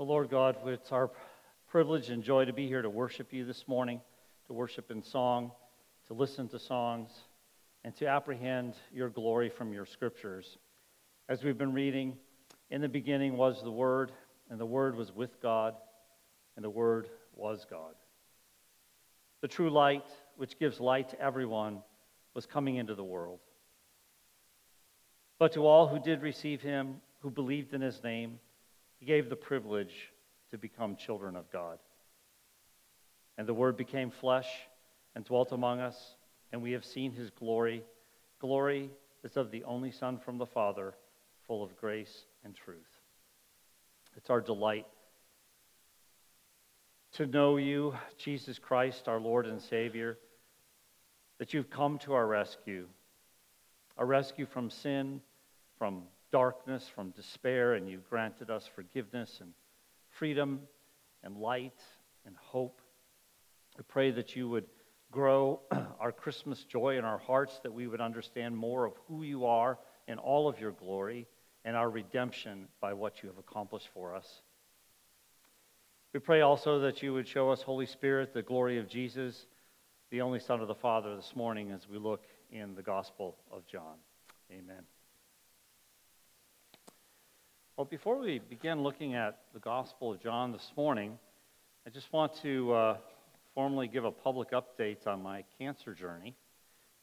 So, Lord God, it's our privilege and joy to be here to worship you this morning, to worship in song, to listen to songs, and to apprehend your glory from your scriptures. As we've been reading, in the beginning was the Word, and the Word was with God, and the Word was God. The true light, which gives light to everyone, was coming into the world. But to all who did receive him, who believed in his name, he gave the privilege to become children of God. And the Word became flesh and dwelt among us, and we have seen his glory. Glory is of the only Son from the Father, full of grace and truth. It's our delight to know you, Jesus Christ, our Lord and Savior, that you've come to our rescue, a rescue from sin, from darkness, from despair, and you've granted us forgiveness and freedom and light and hope. We pray that you would grow our Christmas joy in our hearts, that we would understand more of who you are in all of your glory and our redemption by what you have accomplished for us. We pray also that you would show us, Holy Spirit, the glory of Jesus, the only Son of the Father, this morning as we look in the Gospel of John. Amen. Well, before we begin looking at the Gospel of John this morning, I just want to uh, formally give a public update on my cancer journey.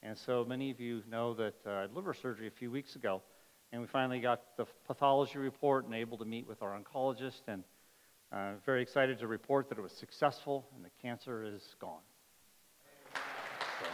And so many of you know that uh, I had liver surgery a few weeks ago, and we finally got the pathology report and able to meet with our oncologist. And uh, very excited to report that it was successful and the cancer is gone. So,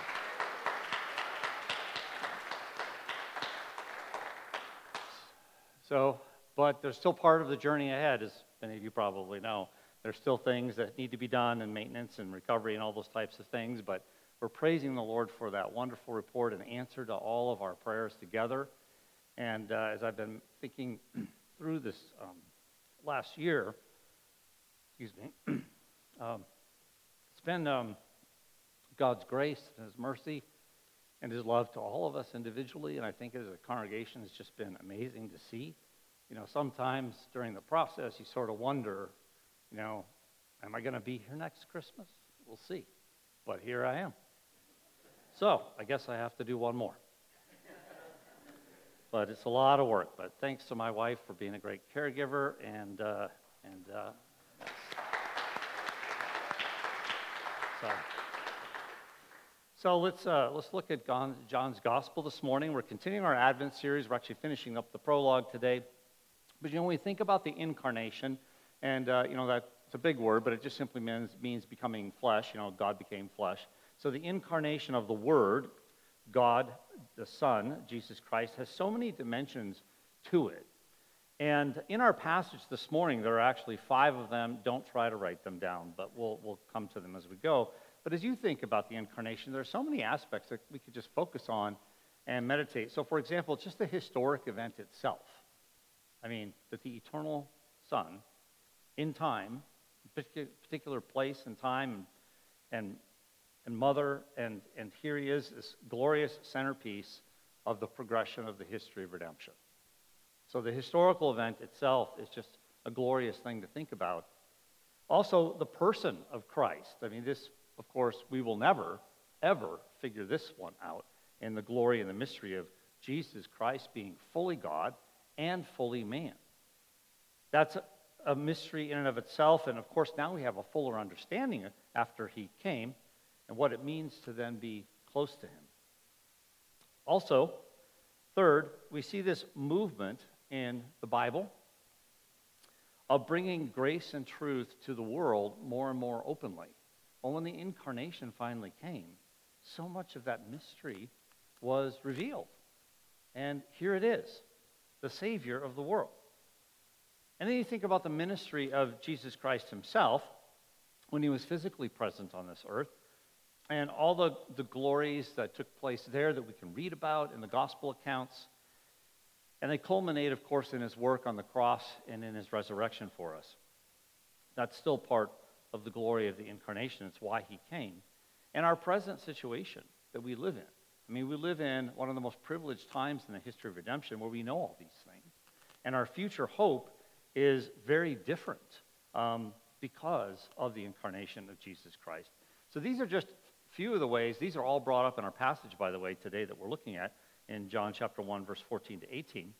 so but there's still part of the journey ahead, as many of you probably know. There's still things that need to be done, and maintenance and recovery and all those types of things. But we're praising the Lord for that wonderful report and answer to all of our prayers together. And uh, as I've been thinking through this um, last year, excuse me, um, it's been um, God's grace and His mercy and His love to all of us individually. And I think as a congregation, it's just been amazing to see you know, sometimes during the process, you sort of wonder, you know, am I going to be here next Christmas? We'll see. But here I am. So I guess I have to do one more. but it's a lot of work. But thanks to my wife for being a great caregiver and uh, and uh, so. So let's, uh, let's look at John's Gospel this morning. We're continuing our Advent series. We're actually finishing up the prologue today. But you know, when we think about the incarnation, and uh, you know that's a big word, but it just simply means, means becoming flesh. You know, God became flesh. So the incarnation of the Word, God, the Son, Jesus Christ, has so many dimensions to it. And in our passage this morning, there are actually five of them. Don't try to write them down, but we'll, we'll come to them as we go. But as you think about the incarnation, there are so many aspects that we could just focus on and meditate. So, for example, just the historic event itself. I mean, that the eternal Son, in time, particular place and time, and, and mother, and, and here he is, this glorious centerpiece of the progression of the history of redemption. So the historical event itself is just a glorious thing to think about. Also, the person of Christ. I mean, this, of course, we will never, ever figure this one out in the glory and the mystery of Jesus Christ being fully God and fully man. That's a mystery in and of itself. And of course, now we have a fuller understanding after he came and what it means to then be close to him. Also, third, we see this movement in the Bible of bringing grace and truth to the world more and more openly. Well, when the incarnation finally came, so much of that mystery was revealed. And here it is the Savior of the world. And then you think about the ministry of Jesus Christ himself when he was physically present on this earth and all the, the glories that took place there that we can read about in the gospel accounts. And they culminate, of course, in his work on the cross and in his resurrection for us. That's still part of the glory of the incarnation. It's why he came. And our present situation that we live in. I mean, we live in one of the most privileged times in the history of redemption where we know all these things. And our future hope is very different um, because of the incarnation of Jesus Christ. So these are just few of the ways. These are all brought up in our passage, by the way, today that we're looking at in John chapter 1, verse 14 to 18.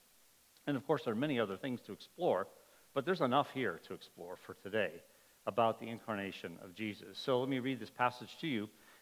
And of course, there are many other things to explore, but there's enough here to explore for today about the incarnation of Jesus. So let me read this passage to you.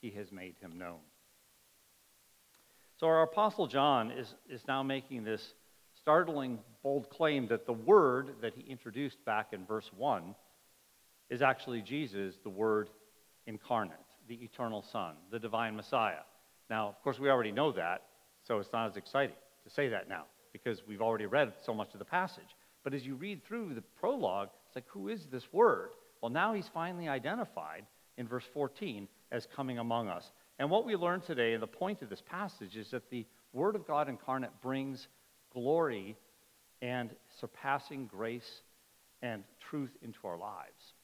He has made him known. So our Apostle John is, is now making this startling, bold claim that the Word that he introduced back in verse 1 is actually Jesus, the Word incarnate, the eternal Son, the divine Messiah. Now, of course, we already know that, so it's not as exciting to say that now because we've already read so much of the passage. But as you read through the prologue, it's like, who is this Word? Well, now he's finally identified in verse 14 as coming among us. And what we learn today, and the point of this passage, is that the Word of God incarnate brings glory and surpassing grace and truth into our lives.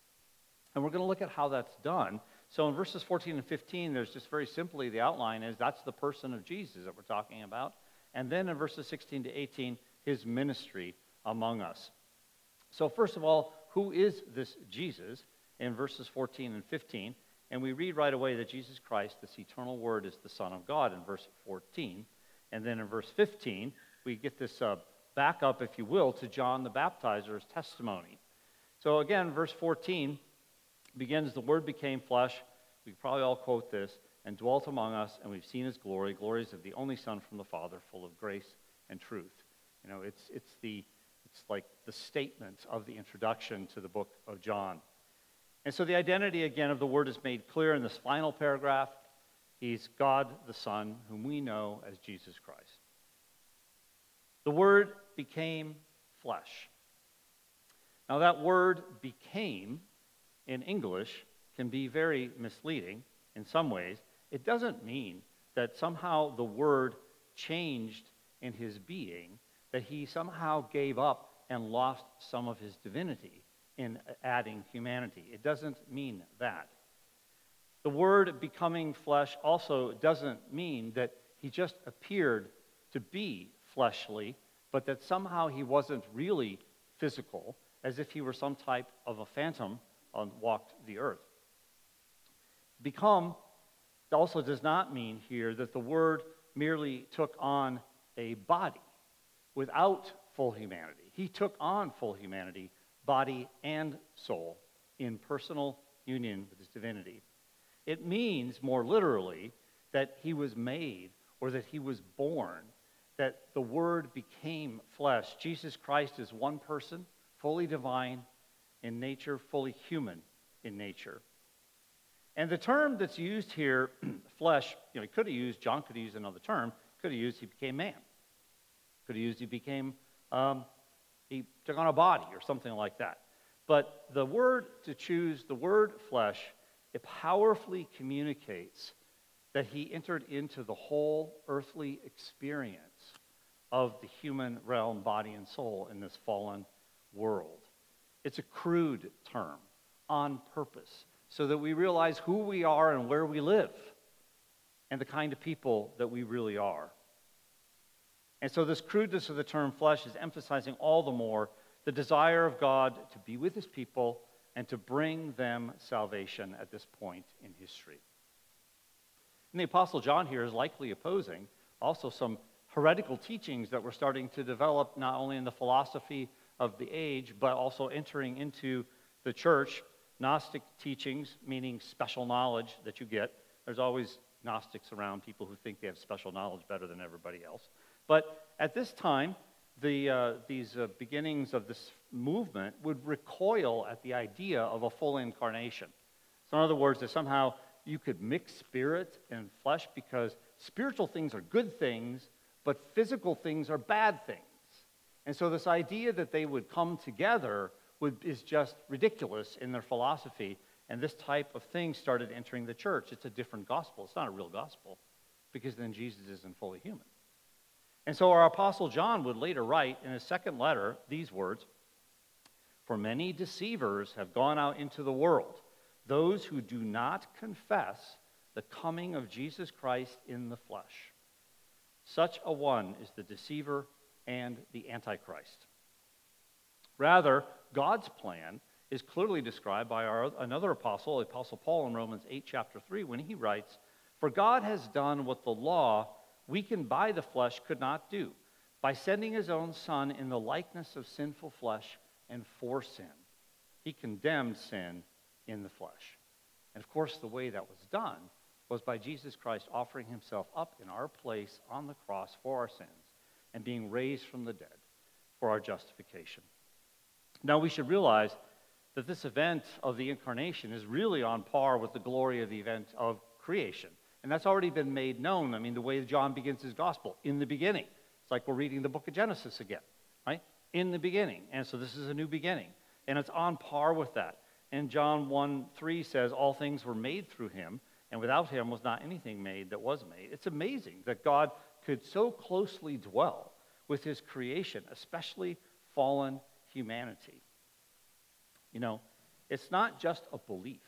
And we're going to look at how that's done. So in verses 14 and 15, there's just very simply the outline is that's the person of Jesus that we're talking about. And then in verses 16 to 18, his ministry among us. So, first of all, who is this Jesus in verses 14 and 15? And we read right away that Jesus Christ, this eternal Word, is the Son of God in verse 14. And then in verse 15, we get this uh, back up, if you will, to John the Baptizer's testimony. So again, verse 14 begins The Word became flesh. We probably all quote this and dwelt among us, and we've seen his glory, glories of the only Son from the Father, full of grace and truth. You know, it's, it's, the, it's like the statement of the introduction to the book of John. And so the identity, again, of the Word is made clear in this final paragraph. He's God the Son, whom we know as Jesus Christ. The Word became flesh. Now, that word became in English can be very misleading in some ways. It doesn't mean that somehow the Word changed in his being, that he somehow gave up and lost some of his divinity in adding humanity. It doesn't mean that. The word becoming flesh also doesn't mean that he just appeared to be fleshly, but that somehow he wasn't really physical, as if he were some type of a phantom on walked the earth. Become also does not mean here that the word merely took on a body without full humanity. He took on full humanity body, and soul in personal union with his divinity. It means, more literally, that he was made or that he was born, that the Word became flesh. Jesus Christ is one person, fully divine in nature, fully human in nature. And the term that's used here, flesh, you know, he could have used, John could have used another term, could have used he became man. Could have used he became um, he took on a body or something like that. But the word to choose, the word flesh, it powerfully communicates that he entered into the whole earthly experience of the human realm, body, and soul in this fallen world. It's a crude term on purpose so that we realize who we are and where we live and the kind of people that we really are. And so, this crudeness of the term flesh is emphasizing all the more the desire of God to be with his people and to bring them salvation at this point in history. And the Apostle John here is likely opposing also some heretical teachings that were starting to develop not only in the philosophy of the age, but also entering into the church. Gnostic teachings, meaning special knowledge that you get. There's always Gnostics around, people who think they have special knowledge better than everybody else. But at this time, the, uh, these uh, beginnings of this movement would recoil at the idea of a full incarnation. So, in other words, that somehow you could mix spirit and flesh because spiritual things are good things, but physical things are bad things. And so, this idea that they would come together would, is just ridiculous in their philosophy. And this type of thing started entering the church. It's a different gospel. It's not a real gospel because then Jesus isn't fully human. And so our apostle John would later write in his second letter these words For many deceivers have gone out into the world, those who do not confess the coming of Jesus Christ in the flesh. Such a one is the deceiver and the antichrist. Rather, God's plan is clearly described by our, another apostle, Apostle Paul, in Romans 8, chapter 3, when he writes, For God has done what the law, weakened by the flesh, could not do, by sending his own Son in the likeness of sinful flesh and for sin. He condemned sin in the flesh. And of course, the way that was done was by Jesus Christ offering himself up in our place on the cross for our sins and being raised from the dead for our justification. Now, we should realize that this event of the incarnation is really on par with the glory of the event of creation. And that's already been made known. I mean, the way John begins his gospel, in the beginning. It's like we're reading the book of Genesis again, right? In the beginning. And so this is a new beginning. And it's on par with that. And John 1 3 says, All things were made through him, and without him was not anything made that was made. It's amazing that God could so closely dwell with his creation, especially fallen humanity. You know, it's not just a belief,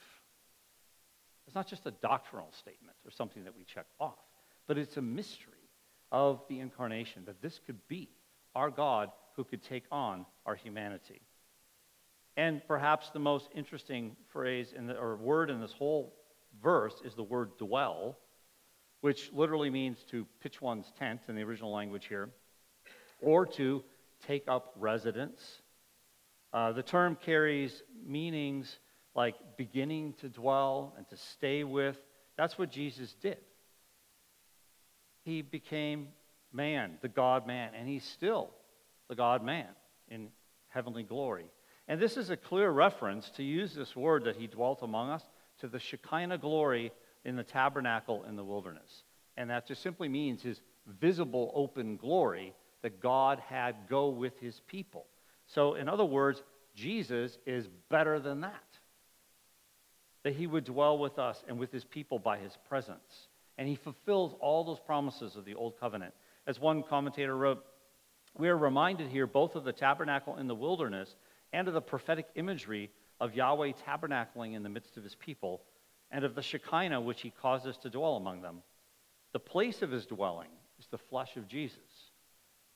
it's not just a doctrinal statement or something that we check off, but it's a mystery of the incarnation that this could be our God who could take on our humanity. And perhaps the most interesting phrase in the, or word in this whole verse is the word dwell, which literally means to pitch one's tent in the original language here, or to take up residence. Uh, the term carries meanings like beginning to dwell and to stay with. That's what Jesus did. He became man, the God man, and he's still the God man in heavenly glory. And this is a clear reference to use this word that he dwelt among us to the Shekinah glory in the tabernacle in the wilderness. And that just simply means his visible open glory that God had go with his people. So, in other words, Jesus is better than that. That he would dwell with us and with his people by his presence. And he fulfills all those promises of the old covenant. As one commentator wrote, we are reminded here both of the tabernacle in the wilderness and of the prophetic imagery of Yahweh tabernacling in the midst of his people, and of the Shekinah which he causes to dwell among them. The place of his dwelling is the flesh of Jesus.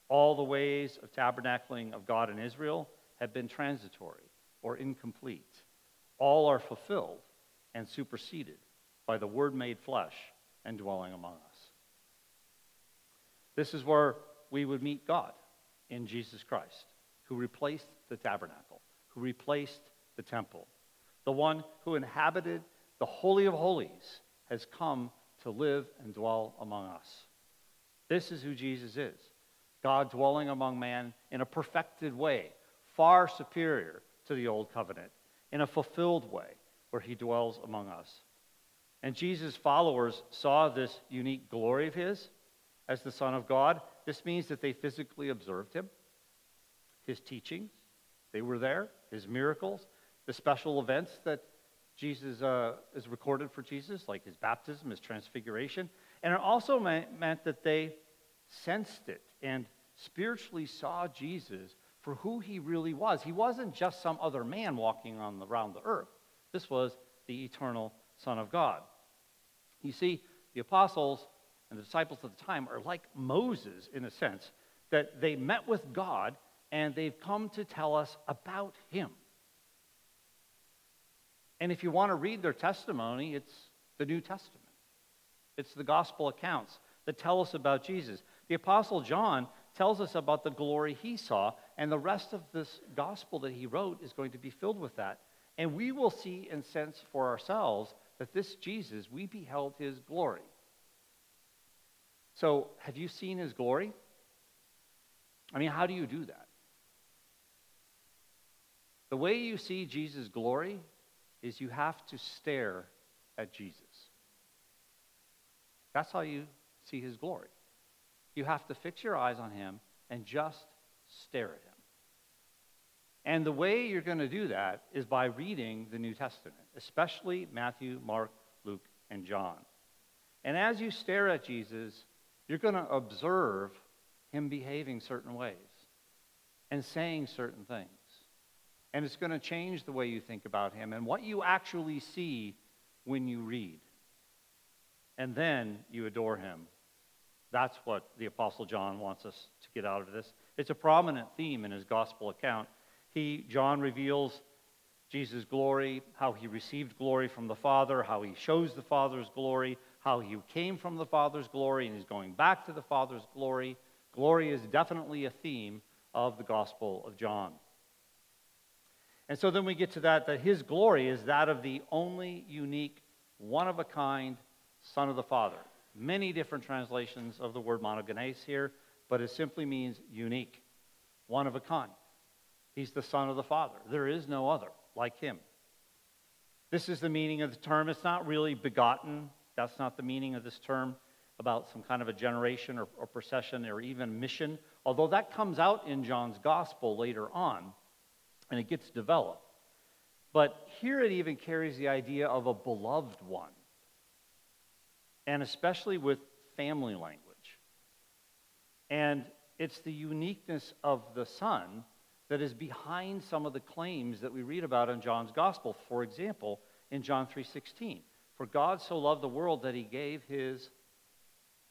All the ways of tabernacling of God in Israel have been transitory or incomplete. All are fulfilled and superseded by the Word made flesh and dwelling among us. This is where we would meet God in Jesus Christ, who replaced the tabernacle, who replaced the temple. The one who inhabited the Holy of Holies has come to live and dwell among us. This is who Jesus is God dwelling among man in a perfected way, far superior to the old covenant, in a fulfilled way where he dwells among us. And Jesus' followers saw this unique glory of his as the Son of God. This means that they physically observed him, his teachings, they were there, his miracles, the special events that Jesus uh, is recorded for Jesus, like his baptism, his transfiguration. And it also meant, that they sensed it and spiritually saw Jesus for who he really was. He wasn't just some other man walking on the, around the earth, this was the eternal Son of God. You see, the apostles and the disciples of the time are like Moses in a sense, that they met with God and they've come to tell us about him. And if you want to read their testimony, it's the New Testament. It's the gospel accounts that tell us about Jesus. The Apostle John tells us about the glory he saw, and the rest of this gospel that he wrote is going to be filled with that. And we will see and sense for ourselves that this Jesus, we beheld his glory. So, have you seen his glory? I mean, how do you do that? The way you see Jesus' glory is you have to stare at Jesus. That's how you see his glory. You have to fix your eyes on him and just stare at him. And the way you're going to do that is by reading the New Testament, especially Matthew, Mark, Luke, and John. And as you stare at Jesus, you're going to observe him behaving certain ways and saying certain things. And it's going to change the way you think about him and what you actually see when you read. And then you adore him. That's what the Apostle John wants us to get out of this. It's a prominent theme in his gospel account. He, John, reveals Jesus' glory, how he received glory from the Father, how he shows the Father's glory, how he came from the Father's glory and he's going back to the Father's glory. Glory is definitely a theme of the Gospel of John. And so then we get to that, that his glory is that of the only unique, one of a kind Son of the Father. Many different translations of the word monogenes here, but it simply means unique, one of a kind. He's the Son of the Father. There is no other like him. This is the meaning of the term. It's not really begotten. That's not the meaning of this term about some kind of a generation or, or procession or even mission, although that comes out in John's gospel later on and it gets developed. But here it even carries the idea of a beloved one, and especially with family language. And it's the uniqueness of the Son that is behind some of the claims that we read about in John's gospel. For example, in John 3:16, for God so loved the world that he gave his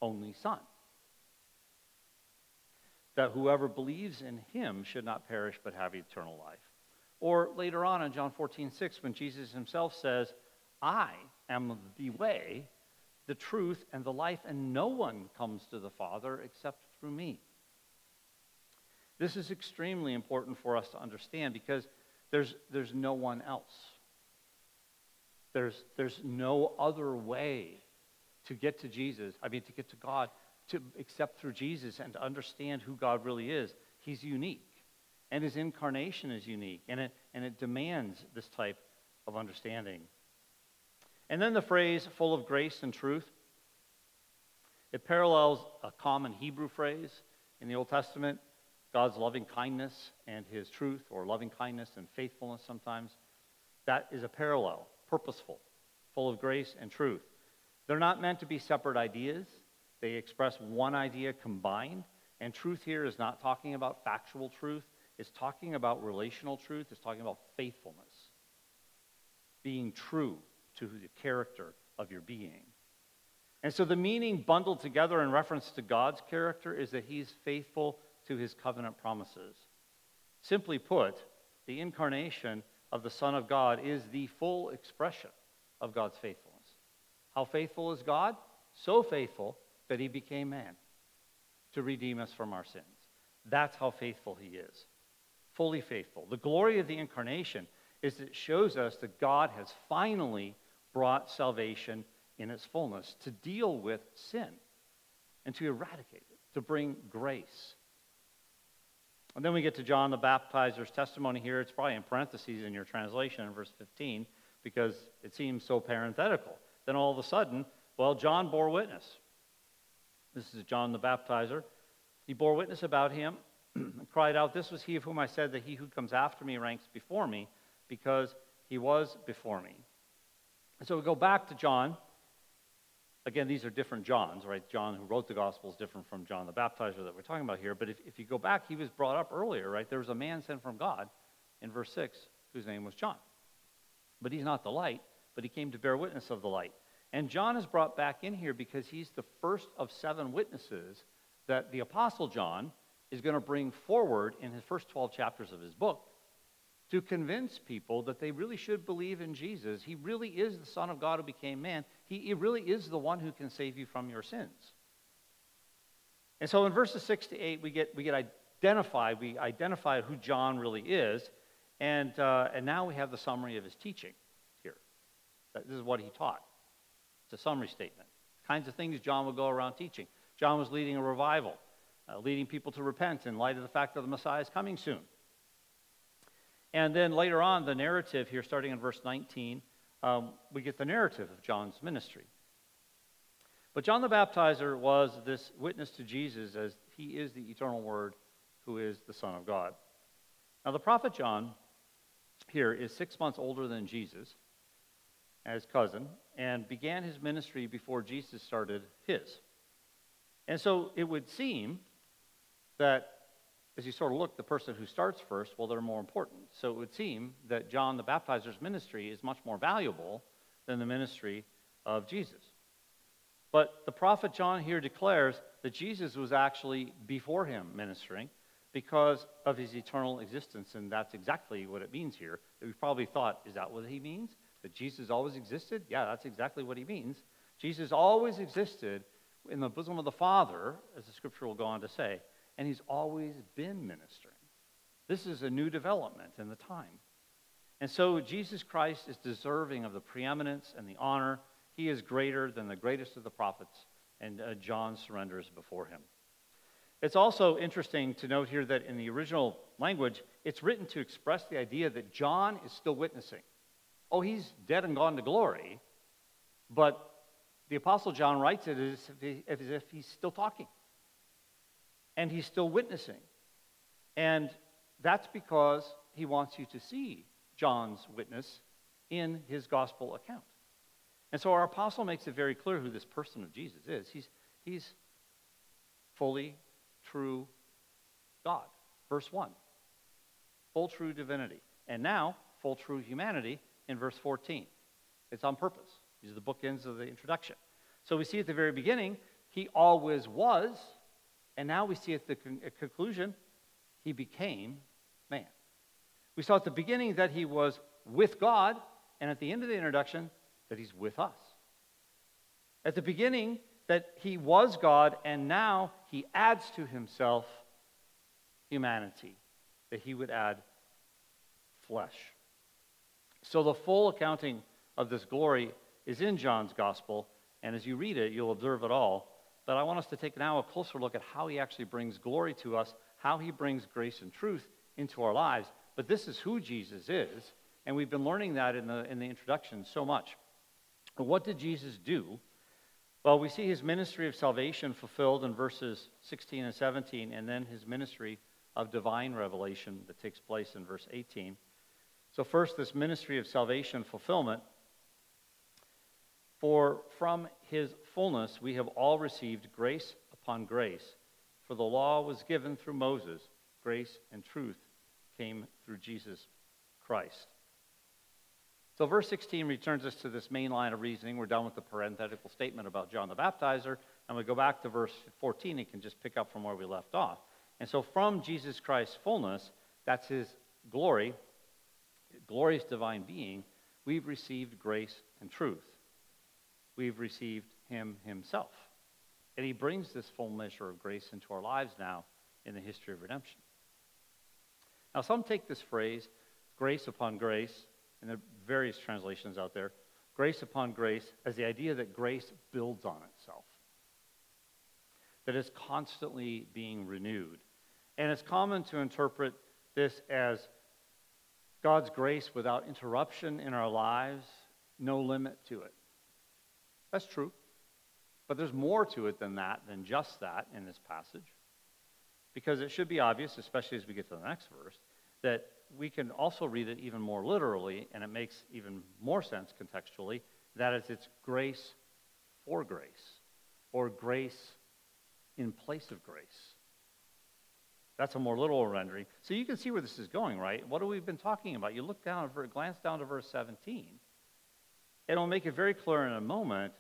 only son. That whoever believes in him should not perish but have eternal life. Or later on in John 14:6 when Jesus himself says, I am the way, the truth, and the life, and no one comes to the Father except through me. This is extremely important for us to understand because there's, there's no one else. There's, there's no other way to get to Jesus, I mean, to get to God, to accept through Jesus and to understand who God really is. He's unique. And his incarnation is unique. And it, and it demands this type of understanding. And then the phrase, full of grace and truth. It parallels a common Hebrew phrase in the Old Testament God's loving kindness and his truth, or loving kindness and faithfulness sometimes. That is a parallel, purposeful, full of grace and truth. They're not meant to be separate ideas, they express one idea combined. And truth here is not talking about factual truth, it's talking about relational truth, it's talking about faithfulness, being true to the character of your being. And so the meaning bundled together in reference to God's character is that he's faithful to his covenant promises. Simply put, the incarnation of the Son of God is the full expression of God's faithfulness. How faithful is God? So faithful that he became man to redeem us from our sins. That's how faithful he is. Fully faithful. The glory of the incarnation is that it shows us that God has finally brought salvation in its fullness to deal with sin and to eradicate it, to bring grace and then we get to John the Baptizer's testimony here. It's probably in parentheses in your translation in verse 15 because it seems so parenthetical. Then all of a sudden, well, John bore witness. This is John the Baptizer. He bore witness about him and cried out, This was he of whom I said that he who comes after me ranks before me because he was before me. And so we go back to John Again, these are different Johns, right? John who wrote the Gospel is different from John the Baptizer that we're talking about here. But if, if you go back, he was brought up earlier, right? There was a man sent from God in verse 6 whose name was John. But he's not the light, but he came to bear witness of the light. And John is brought back in here because he's the first of seven witnesses that the Apostle John is going to bring forward in his first 12 chapters of his book to convince people that they really should believe in Jesus. He really is the Son of God who became man. He, he really is the one who can save you from your sins. And so in verses 6 to 8, we get, we get identified. We identified who John really is. And, uh, and now we have the summary of his teaching here. This is what he taught. It's a summary statement. Kinds of things John would go around teaching. John was leading a revival, uh, leading people to repent in light of the fact that the Messiah is coming soon. And then later on, the narrative here, starting in verse 19, um, we get the narrative of John's ministry. But John the Baptizer was this witness to Jesus as he is the eternal Word who is the Son of God. Now, the prophet John here is six months older than Jesus, as cousin, and began his ministry before Jesus started his. And so it would seem that as you sort of look, the person who starts first, well, they're more important. So it would seem that John the Baptizer's ministry is much more valuable than the ministry of Jesus. But the prophet John here declares that Jesus was actually before him ministering because of his eternal existence. And that's exactly what it means here. We probably thought, is that what he means? That Jesus always existed? Yeah, that's exactly what he means. Jesus always existed in the bosom of the Father, as the scripture will go on to say, and he's always been ministering. This is a new development in the time. And so Jesus Christ is deserving of the preeminence and the honor. He is greater than the greatest of the prophets, and uh, John surrenders before him. It's also interesting to note here that in the original language, it's written to express the idea that John is still witnessing. Oh, he's dead and gone to glory, but the Apostle John writes it as if, he, as if he's still talking and he's still witnessing. And that's because he wants you to see John's witness in his gospel account. And so our apostle makes it very clear who this person of Jesus is. He's, he's fully true God. Verse 1 full true divinity. And now, full true humanity in verse 14. It's on purpose. These are the bookends of the introduction. So we see at the very beginning, he always was, and now we see at the con- at conclusion, he became man. We saw at the beginning that he was with God, and at the end of the introduction, that he's with us. At the beginning, that he was God, and now he adds to himself humanity, that he would add flesh. So the full accounting of this glory is in John's gospel, and as you read it, you'll observe it all. But I want us to take now a closer look at how he actually brings glory to us, how he brings grace and truth into our lives. But this is who Jesus is, and we've been learning that in the, in the introduction so much. But what did Jesus do well, we see his ministry of salvation fulfilled in verses 16 and 17, and then his ministry of divine revelation that takes place in verse 18. So, first, this ministry of salvation fulfillment. For from his fullness we have all received grace upon grace. For the law was given through Moses, grace and truth came through Jesus Christ. So, verse 16 returns us to this main line of reasoning. We're done with the parenthetical statement about John the Baptizer, and we go back to verse 14 and can just pick up from where we left off. And so, from Jesus Christ's fullness, that's his glory, glorious divine being, we've received grace and truth. We've received him himself. And he brings this full measure of grace into our lives now in the history of redemption. Now, some take this phrase, grace upon grace, and there are various translations out there, grace upon grace as the idea that grace builds on itself, that it's constantly being renewed. And it's common to interpret this as God's grace without interruption in our lives, no limit to it. That's true. But there's more to it than that, than just that in this passage. Because it should be obvious, especially as we get to the next verse, that we can also read it even more literally, and it makes even more sense contextually. That is, it's grace for grace, or grace in place of grace. That's a more literal rendering. So you can see where this is going, right? What have we been talking about? You look down, glance down to verse 17. and It'll make it very clear in a moment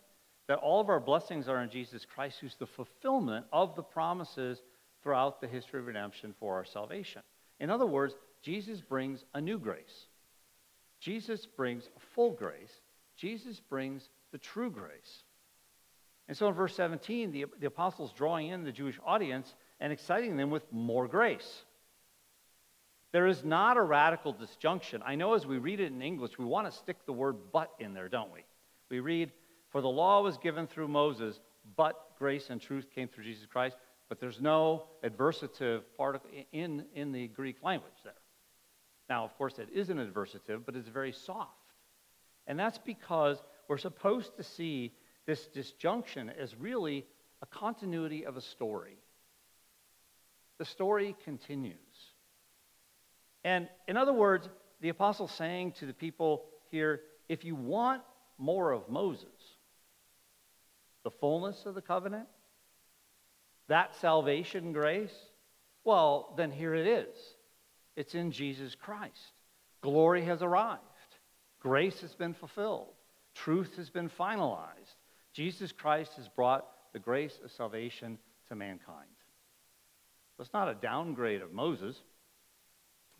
that all of our blessings are in Jesus Christ, who's the fulfillment of the promises throughout the history of redemption for our salvation. In other words, Jesus brings a new grace. Jesus brings a full grace. Jesus brings the true grace. And so in verse 17, the, the apostles drawing in the Jewish audience and exciting them with more grace. There is not a radical disjunction. I know as we read it in English, we want to stick the word but in there, don't we? We read, For the law was given through Moses, but grace and truth came through Jesus Christ. But there's no adversative particle in, in the Greek language there. Now, of course, it is an adversative, but it's very soft. And that's because we're supposed to see this disjunction as really a continuity of a story. The story continues. And in other words, the apostle saying to the people here, if you want more of Moses, the fullness of the covenant, that salvation grace, well, then here it is. It's in Jesus Christ. Glory has arrived. Grace has been fulfilled. Truth has been finalized. Jesus Christ has brought the grace of salvation to mankind. It's not a downgrade of Moses,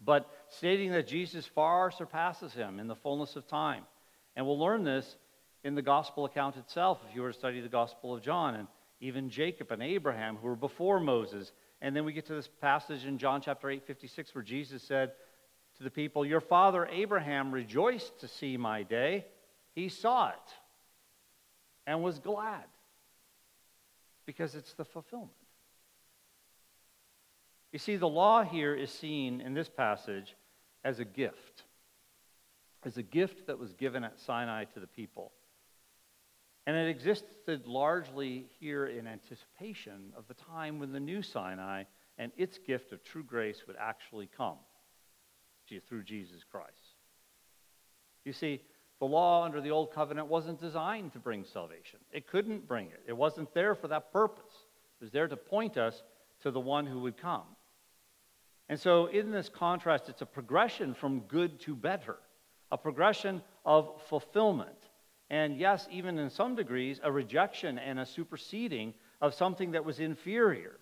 but stating that Jesus far surpasses him in the fullness of time. And we'll learn this in the gospel account itself if you were to study the Gospel of John, and even Jacob and Abraham, who were before Moses. And then we get to this passage in John chapter 8, 56, where Jesus said to the people, Your father Abraham rejoiced to see my day. He saw it and was glad because it's the fulfillment. You see, the law here is seen in this passage as a gift, as a gift that was given at Sinai to the people. And it existed largely here in anticipation of the time when the new Sinai and its gift of true grace would actually come through Jesus Christ. You see, the law under the old covenant wasn't designed to bring salvation. It couldn't bring it. It wasn't there for that purpose. It was there to point us to the one who would come. And so, in this contrast, it's a progression from good to better, a progression of fulfillment. And yes, even in some degrees, a rejection and a superseding of something that was inferior.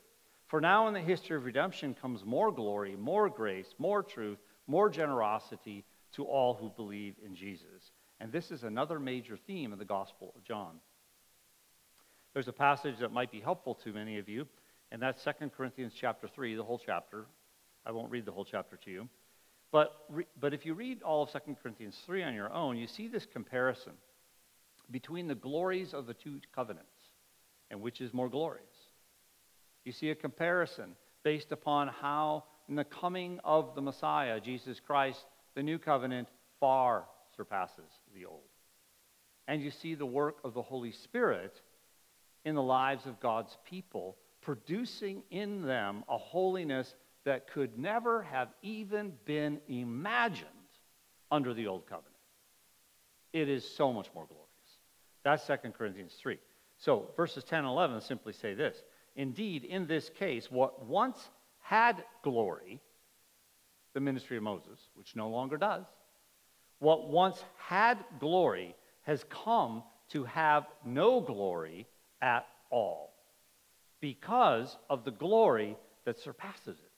For now in the history of redemption comes more glory, more grace, more truth, more generosity to all who believe in Jesus. And this is another major theme of the Gospel of John. There's a passage that might be helpful to many of you, and that's 2 Corinthians chapter 3, the whole chapter. I won't read the whole chapter to you. But, but if you read all of 2 Corinthians 3 on your own, you see this comparison between the glories of the two covenants and which is more glorious. You see a comparison based upon how, in the coming of the Messiah, Jesus Christ, the new covenant far surpasses the old. And you see the work of the Holy Spirit in the lives of God's people, producing in them a holiness that could never have even been imagined under the old covenant. It is so much more glorious. That's 2 Corinthians 3. So verses 10 and 11 simply say this Indeed, in this case, what once had glory, the ministry of Moses, which no longer does, what once had glory has come to have no glory at all because of the glory that surpasses it.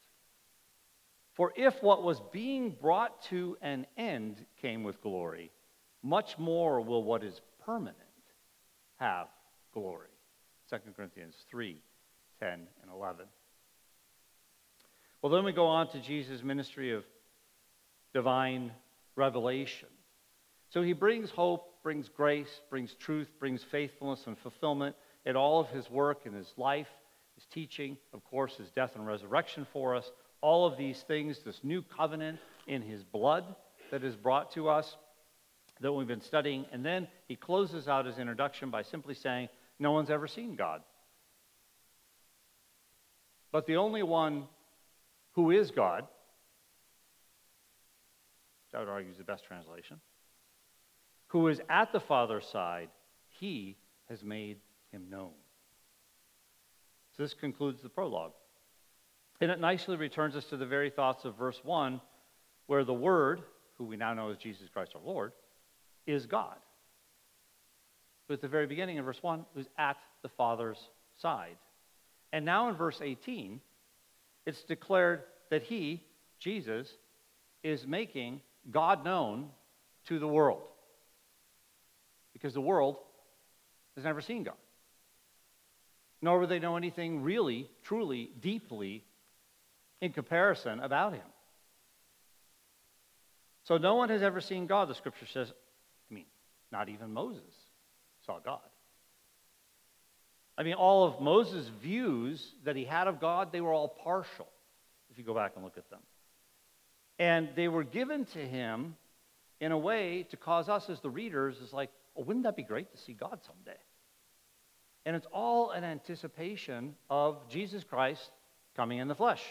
For if what was being brought to an end came with glory, much more will what is permanent have glory. 2 Corinthians 3 10 and 11. Well, then we go on to Jesus' ministry of divine revelation. So he brings hope, brings grace, brings truth, brings faithfulness and fulfillment in all of his work and his life, his teaching, of course, his death and resurrection for us. All of these things, this new covenant in his blood that is brought to us that we've been studying. And then he closes out his introduction by simply saying, No one's ever seen God. But the only one who is God, I would argue is the best translation, who is at the Father's side, he has made him known. So this concludes the prologue. And it nicely returns us to the very thoughts of verse 1, where the Word, who we now know as Jesus Christ our Lord, is God. But at the very beginning in verse 1, was at the Father's side. And now in verse 18, it's declared that he, Jesus, is making God known to the world. Because the world has never seen God. Nor would they know anything really, truly, deeply in comparison about him. So no one has ever seen God, the scripture says, not even Moses saw God. I mean, all of Moses' views that he had of God, they were all partial, if you go back and look at them. And they were given to him in a way to cause us as the readers is like, oh, wouldn't that be great to see God someday? And it's all an anticipation of Jesus Christ coming in the flesh.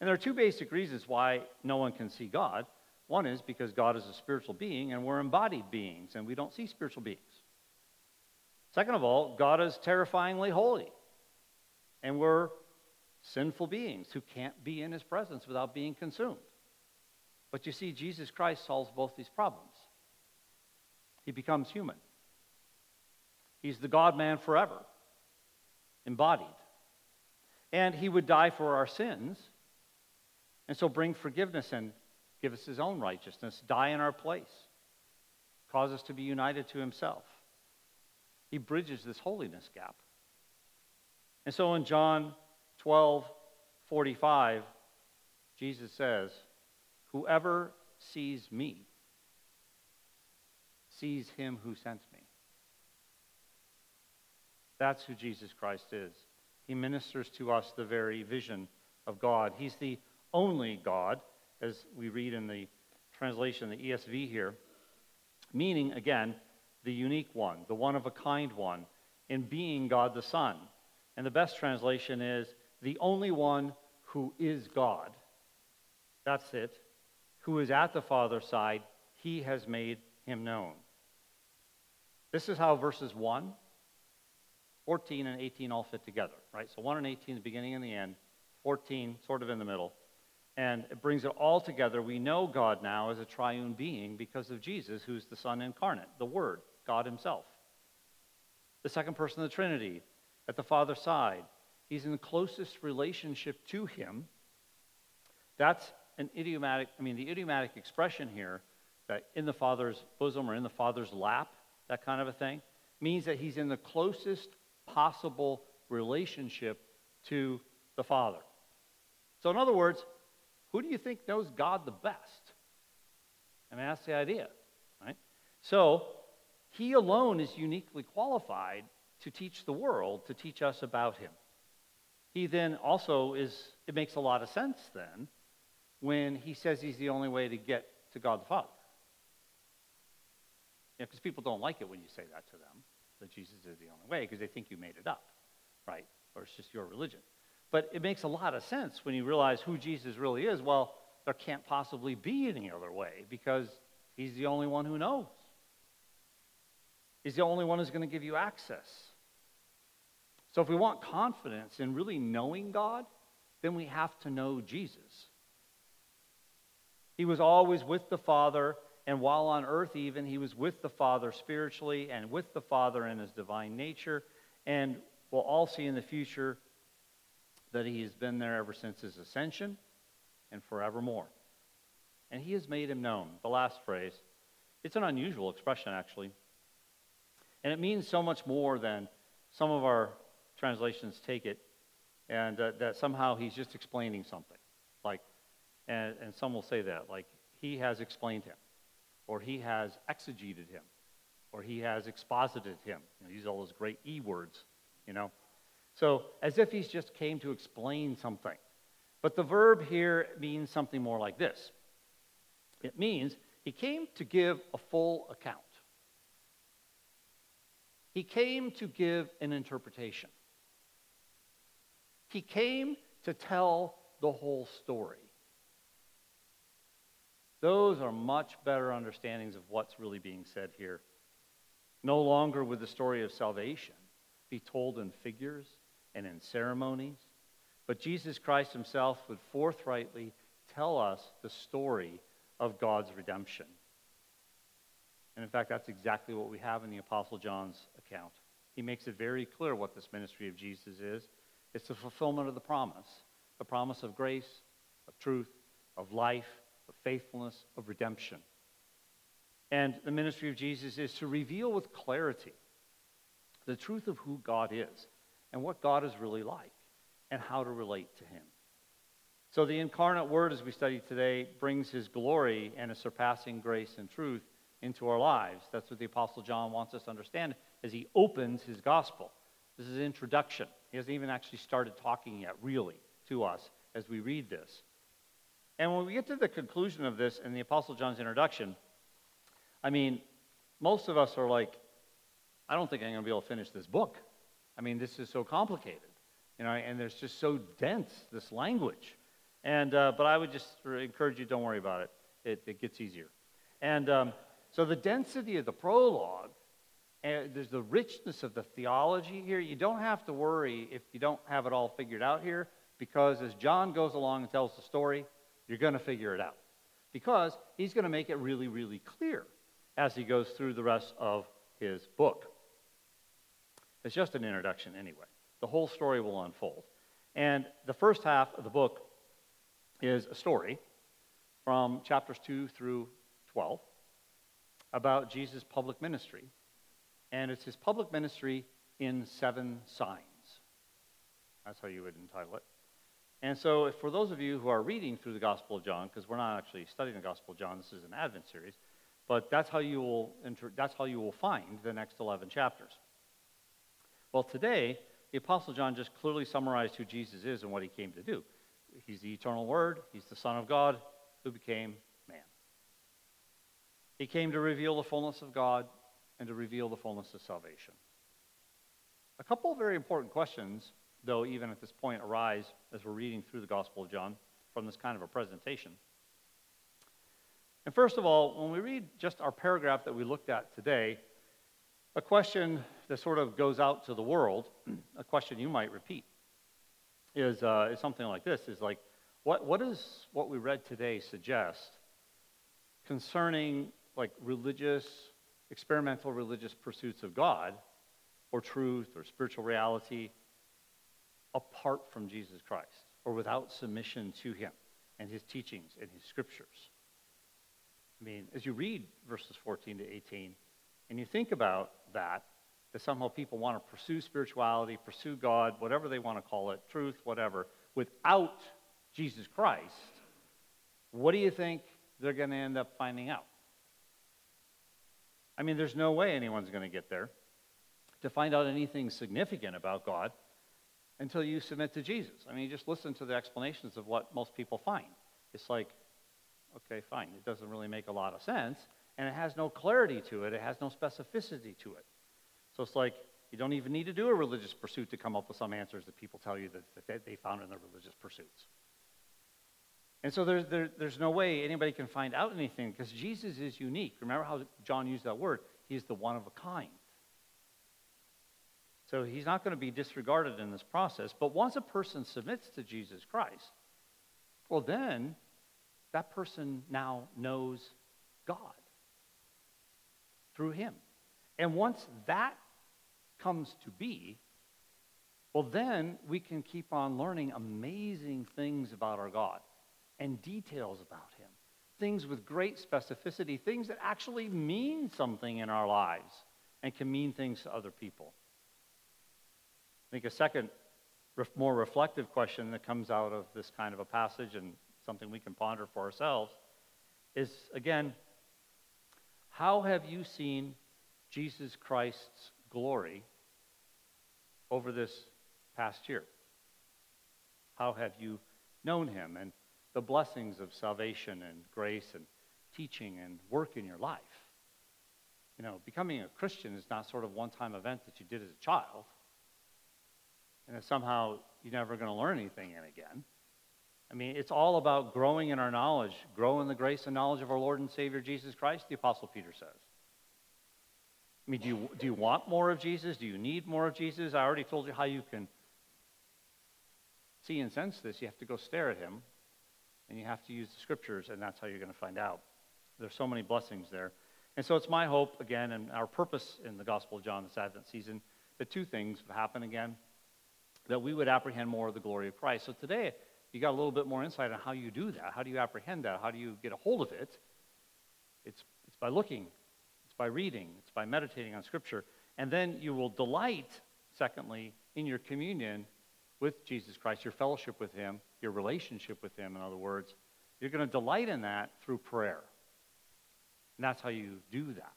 And there are two basic reasons why no one can see God. One is because God is a spiritual being and we're embodied beings and we don't see spiritual beings. Second of all, God is terrifyingly holy and we're sinful beings who can't be in his presence without being consumed. But you see, Jesus Christ solves both these problems. He becomes human, he's the God man forever, embodied. And he would die for our sins, and so bring forgiveness and give us his own righteousness, die in our place, cause us to be united to himself. He bridges this holiness gap. And so in John 12, 45, Jesus says, Whoever sees me sees him who sent me. That's who Jesus Christ is. He ministers to us the very vision of God. He's the only God, as we read in the translation, the ESV here, meaning, again, the unique one, the one of a kind one, in being God the Son. And the best translation is the only one who is God. That's it. Who is at the Father's side, he has made him known. This is how verses 1, 14, and 18 all fit together, right? So 1 and 18, the beginning and the end, 14, sort of in the middle. And it brings it all together. We know God now as a triune being because of Jesus, who's the Son incarnate, the Word, God Himself. The second person of the Trinity, at the Father's side, He's in the closest relationship to Him. That's an idiomatic, I mean, the idiomatic expression here that in the Father's bosom or in the Father's lap, that kind of a thing, means that He's in the closest possible relationship to the Father. So, in other words, who do you think knows God the best? I mean, that's the idea, right? So, He alone is uniquely qualified to teach the world, to teach us about Him. He then also is, it makes a lot of sense then when He says He's the only way to get to God the Father. Because people don't like it when you say that to them that Jesus is the only way because they think you made it up, right? Or it's just your religion. But it makes a lot of sense when you realize who Jesus really is. Well, there can't possibly be any other way because he's the only one who knows. He's the only one who's going to give you access. So if we want confidence in really knowing God, then we have to know Jesus. He was always with the Father and while on earth, even, he was with the Father spiritually and with the Father in his divine nature. And we'll all see in the future that he has been there ever since his ascension and forevermore. And he has made him known. The last phrase. It's an unusual expression, actually. And it means so much more than some of our translations take it, and uh, that somehow he's just explaining something. Like, and, and some will say that, like, he has explained him or he has exegeted him, or he has exposited him. You know, use all those great E words, you know. So, as if he's just came to explain something. But the verb here means something more like this it means he came to give a full account, he came to give an interpretation, he came to tell the whole story. Those are much better understandings of what's really being said here. No longer would the story of salvation be told in figures and in ceremonies, but Jesus Christ himself would forthrightly tell us the story of God's redemption. And in fact, that's exactly what we have in the Apostle John's account. He makes it very clear what this ministry of Jesus is it's the fulfillment of the promise the promise of grace, of truth, of life, of faithfulness, of redemption. And the ministry of Jesus is to reveal with clarity the truth of who God is and what God is really like and how to relate to him. So the incarnate word, as we study today, brings his glory and a surpassing grace and truth into our lives. That's what the Apostle John wants us to understand as he opens his gospel. This is introduction. He hasn't even actually started talking yet, really, to us as we read this. And when we get to the conclusion of this in the Apostle John's introduction, I mean, most of us are like, I don't think I'm going to be able to finish this book. I mean, this is so complicated, you know, and there's just so dense, this language. And, uh, but I would just encourage you, don't worry about it. It, it gets easier. And um, so the density of the prologue, and there's the richness of the theology here. You don't have to worry if you don't have it all figured out here, because as John goes along and tells the story, you're going to figure it out. Because he's going to make it really, really clear as he goes through the rest of his book. It's just an introduction, anyway. The whole story will unfold. And the first half of the book is a story from chapters 2 through 12 about Jesus' public ministry. And it's his public ministry in seven signs. That's how you would entitle it. And so, for those of you who are reading through the Gospel of John, because we're not actually studying the Gospel of John, this is an Advent series, but that's how you will, that's how you will find the next 11 chapters. Well, today, the Apostle John just clearly summarized who Jesus is and what he came to do. He's the eternal Word, he's the Son of God who became man. He came to reveal the fullness of God and to reveal the fullness of salvation. A couple of very important questions, though, even at this point, arise as we're reading through the Gospel of John from this kind of a presentation. And first of all, when we read just our paragraph that we looked at today, a question that sort of goes out to the world, a question you might repeat, is, uh, is something like this is like, what, what does what we read today suggest concerning like religious, experimental religious pursuits of God or truth or spiritual reality apart from Jesus Christ or without submission to him and his teachings and his scriptures? I mean, as you read verses 14 to 18 and you think about that, that somehow people want to pursue spirituality, pursue God, whatever they want to call it, truth, whatever, without Jesus Christ, what do you think they're going to end up finding out? I mean, there's no way anyone's going to get there to find out anything significant about God until you submit to Jesus. I mean, just listen to the explanations of what most people find. It's like, okay, fine, it doesn't really make a lot of sense, and it has no clarity to it, it has no specificity to it. So it's like, you don't even need to do a religious pursuit to come up with some answers that people tell you that, that they found in their religious pursuits. And so there, there, there's no way anybody can find out anything because Jesus is unique. Remember how John used that word? He's the one of a kind. So he's not going to be disregarded in this process. But once a person submits to Jesus Christ, well, then that person now knows God through him. And once that comes to be, well, then we can keep on learning amazing things about our God and details about him. Things with great specificity, things that actually mean something in our lives and can mean things to other people. I think a second, more reflective question that comes out of this kind of a passage and something we can ponder for ourselves is again, how have you seen Jesus Christ's glory over this past year? How have you known him? And the blessings of salvation and grace and teaching and work in your life. You know, becoming a Christian is not sort of one time event that you did as a child, and that somehow you're never going to learn anything in again. I mean, it's all about growing in our knowledge, grow in the grace and knowledge of our Lord and Savior Jesus Christ, the Apostle Peter says. I mean, do you, do you want more of Jesus? Do you need more of Jesus? I already told you how you can see and sense this. You have to go stare at him and you have to use the scriptures, and that's how you're going to find out. There's so many blessings there. And so it's my hope, again, and our purpose in the Gospel of John this Advent season, that two things would happen again that we would apprehend more of the glory of Christ. So today, you got a little bit more insight on how you do that. How do you apprehend that? How do you get a hold of it? It's, it's by looking, it's by reading, it's by meditating on Scripture. And then you will delight, secondly, in your communion with Jesus Christ, your fellowship with Him, your relationship with Him, in other words, you're going to delight in that through prayer. And that's how you do that.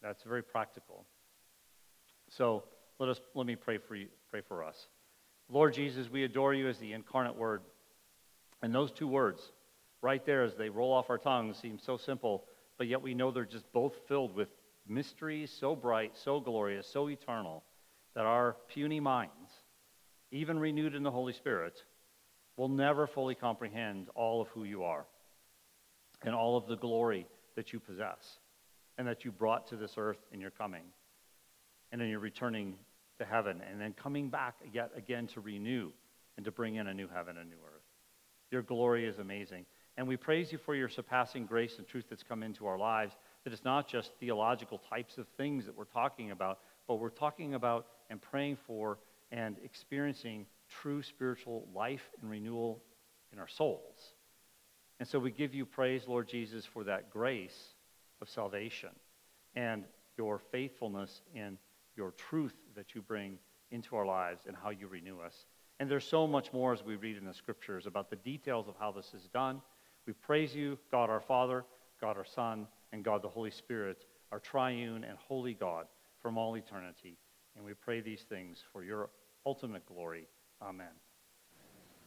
That's very practical. So let us let me pray for you, pray for us. Lord Jesus, we adore you as the incarnate word. And those two words, right there as they roll off our tongues, seem so simple, but yet we know they're just both filled with mysteries so bright, so glorious, so eternal, that our puny minds even renewed in the Holy Spirit, will never fully comprehend all of who you are and all of the glory that you possess and that you brought to this earth in your coming and in you're returning to heaven and then coming back yet again to renew and to bring in a new heaven and new earth. Your glory is amazing. And we praise you for your surpassing grace and truth that's come into our lives, that it's not just theological types of things that we're talking about, but we're talking about and praying for and experiencing true spiritual life and renewal in our souls. And so we give you praise, Lord Jesus, for that grace of salvation and your faithfulness in your truth that you bring into our lives and how you renew us. And there's so much more as we read in the scriptures about the details of how this is done. We praise you, God our Father, God our Son, and God the Holy Spirit, our triune and holy God from all eternity. And we pray these things for your ultimate glory. Amen.